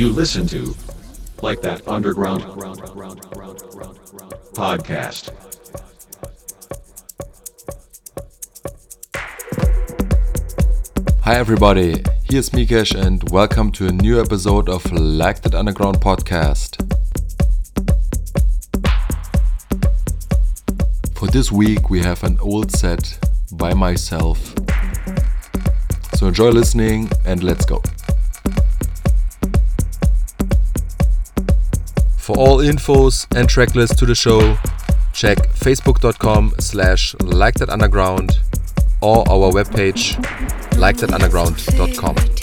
You listen to like that underground podcast. Hi everybody, here's miKech and welcome to a new episode of Like That Underground podcast. For this week we have an old set by myself. So enjoy listening and let's go. For all infos and tracklist to the show, check facebook.com slash like that underground or our webpage likethatunderground.com.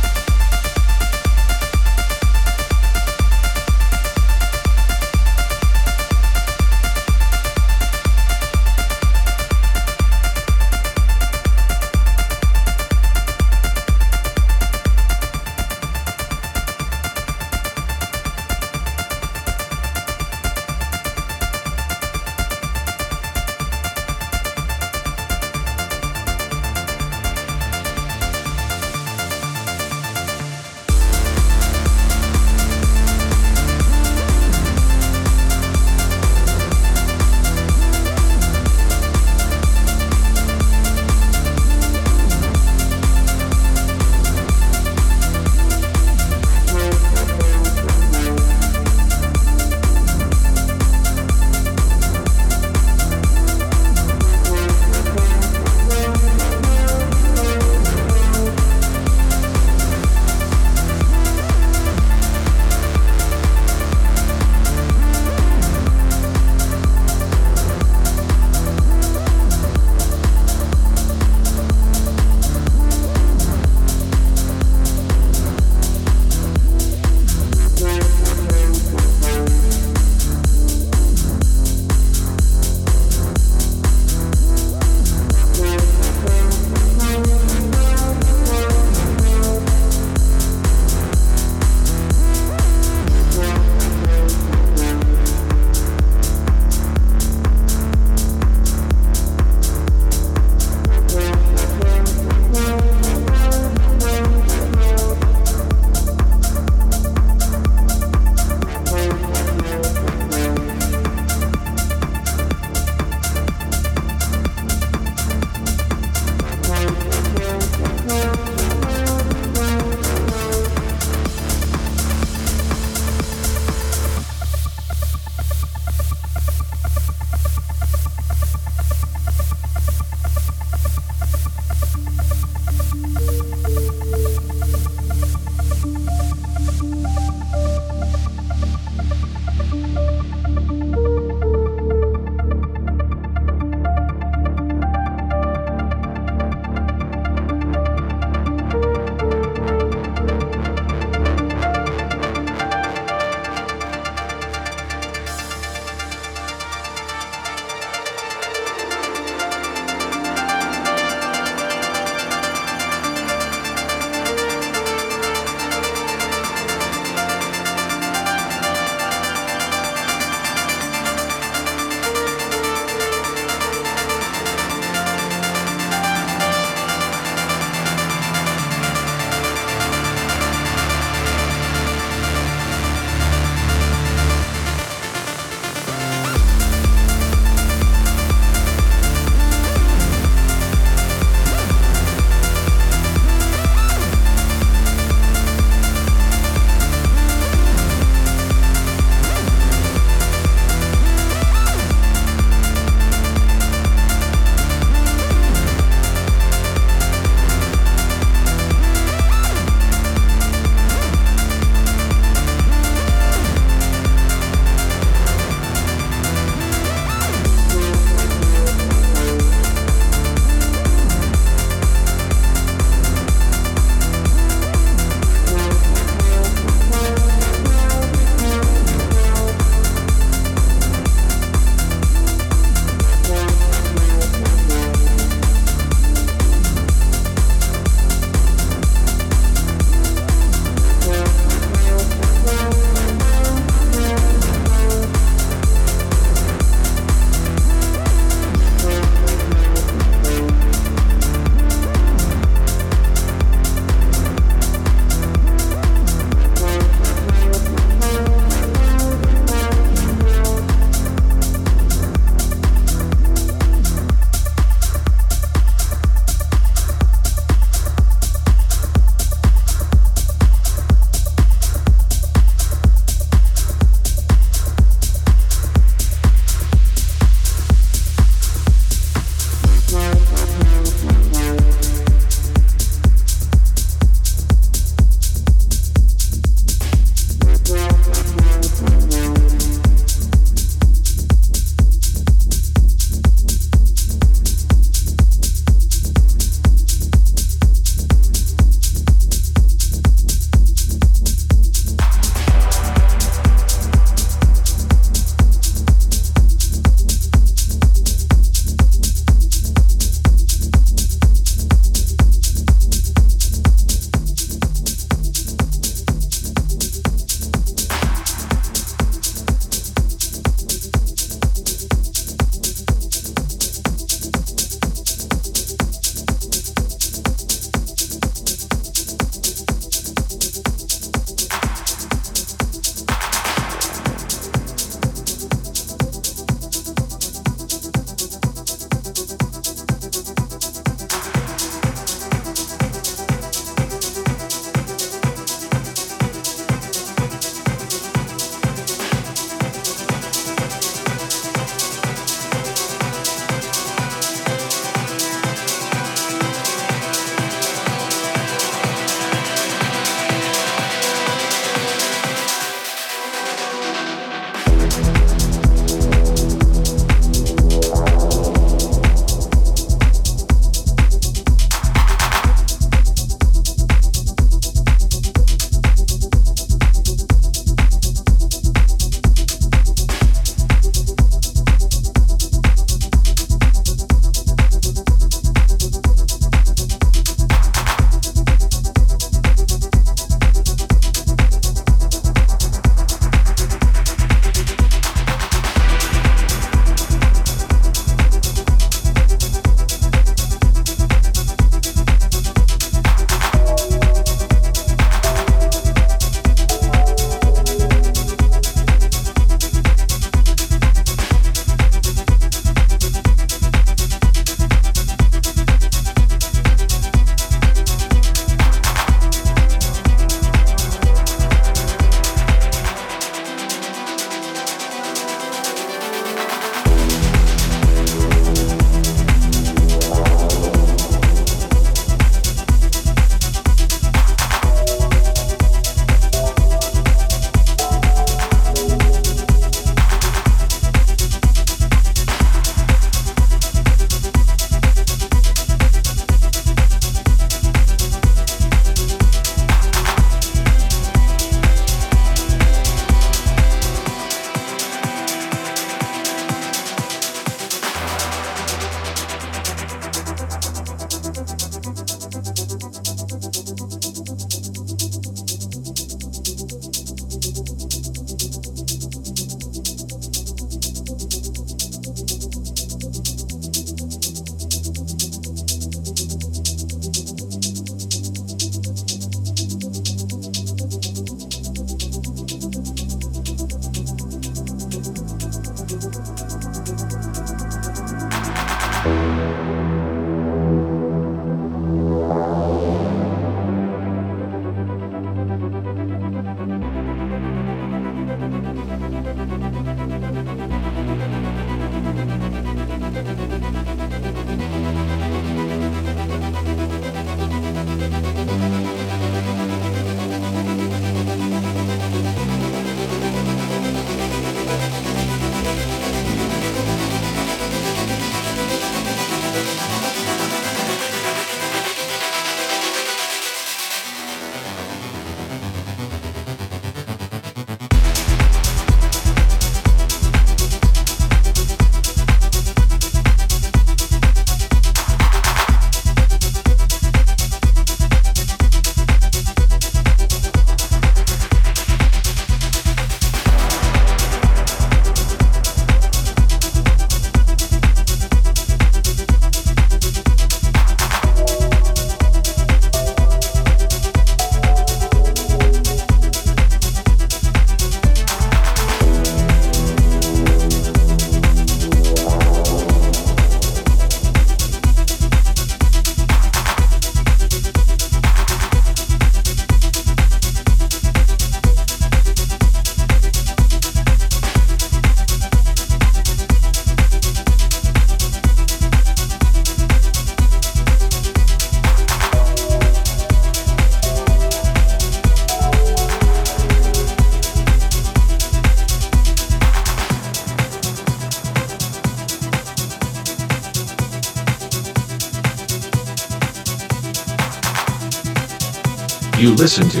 listen to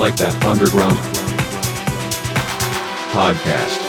Like That Underground podcast.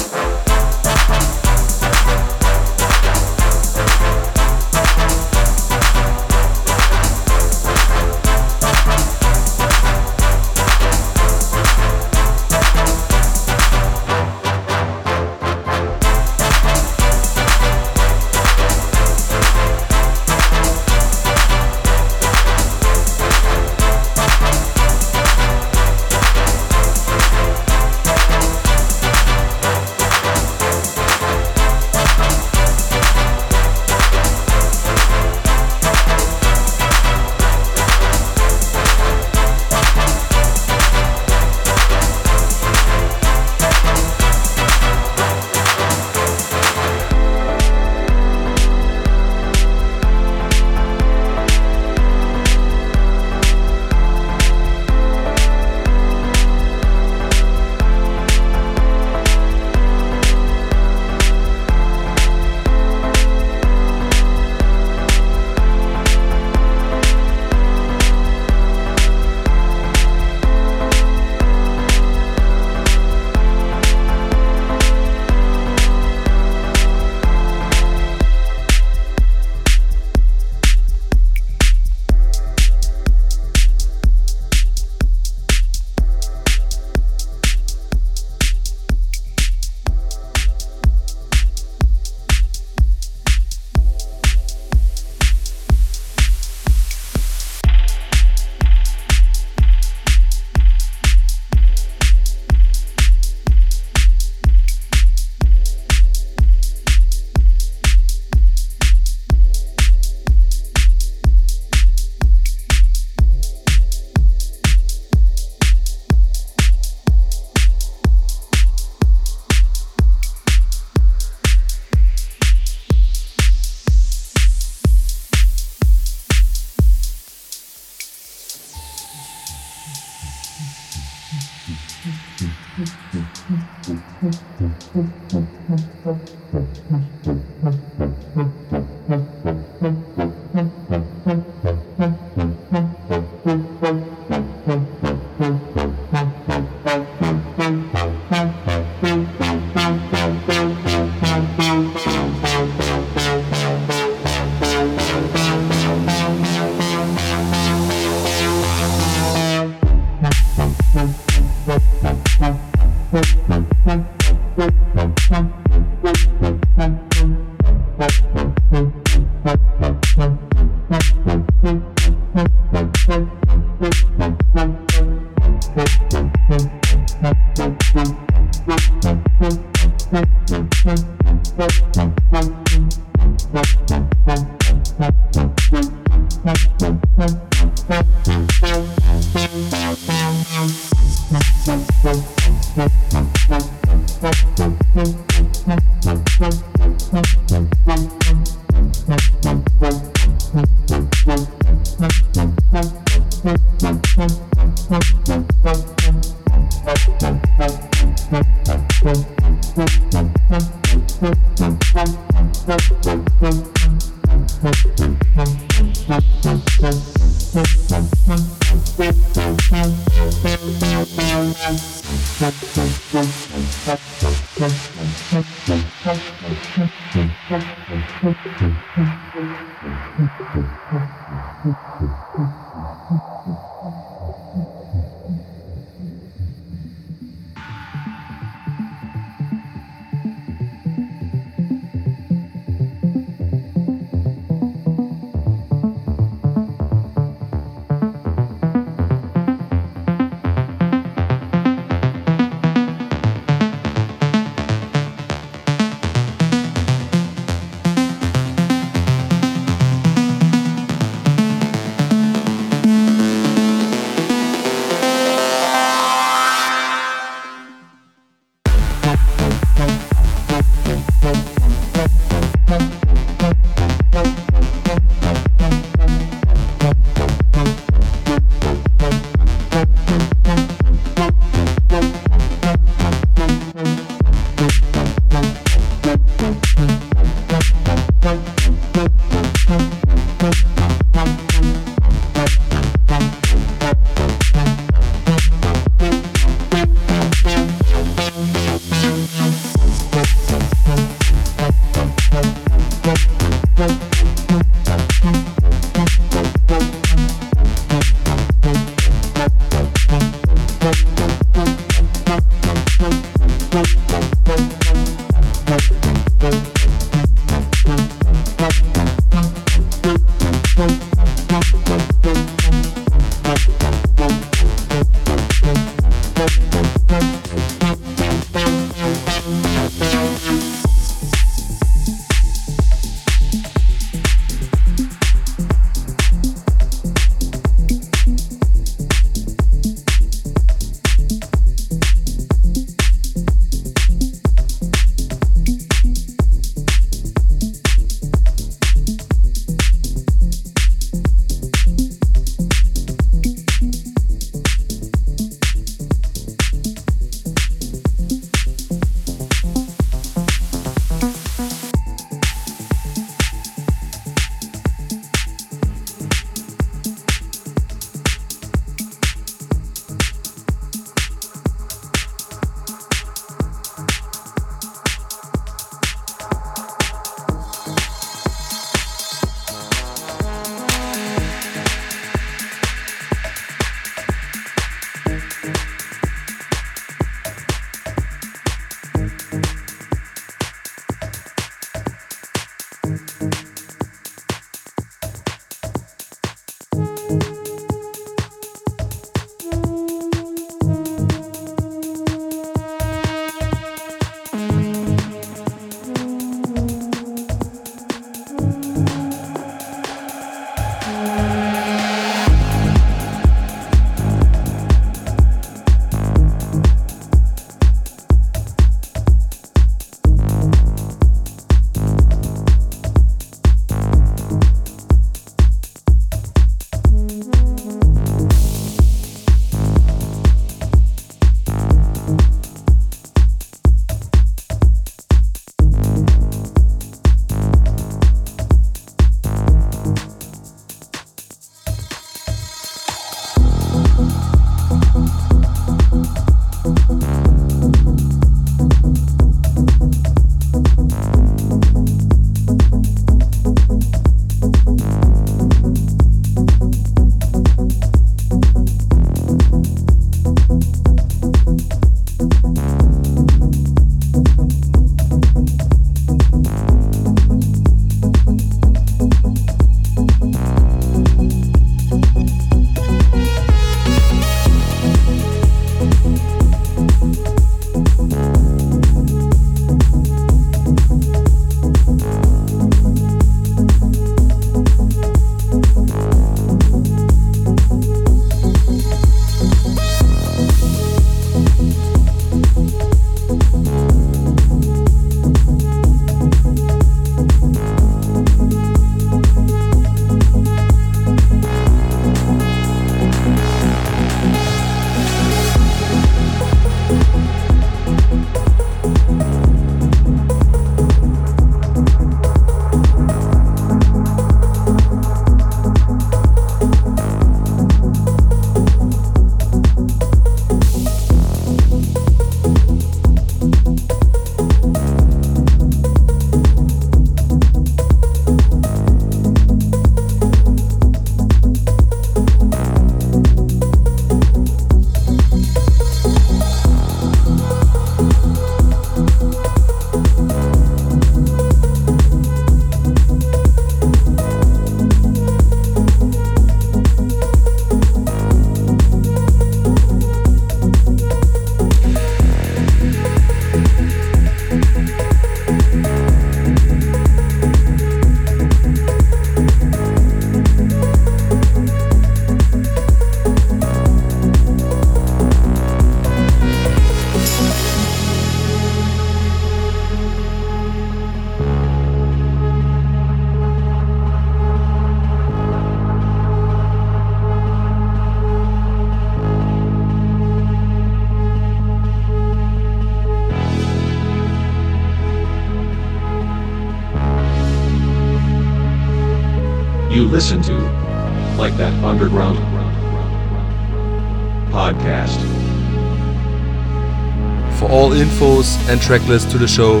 And tracklist to the show,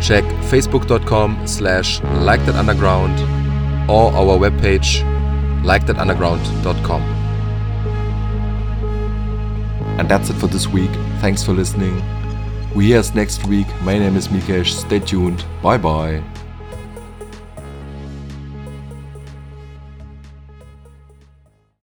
check facebook.com slash like that underground or our webpage likethatunderground.com. And that's it for this week. Thanks for listening. We hear us next week. My name is miKech. Stay tuned. Bye bye.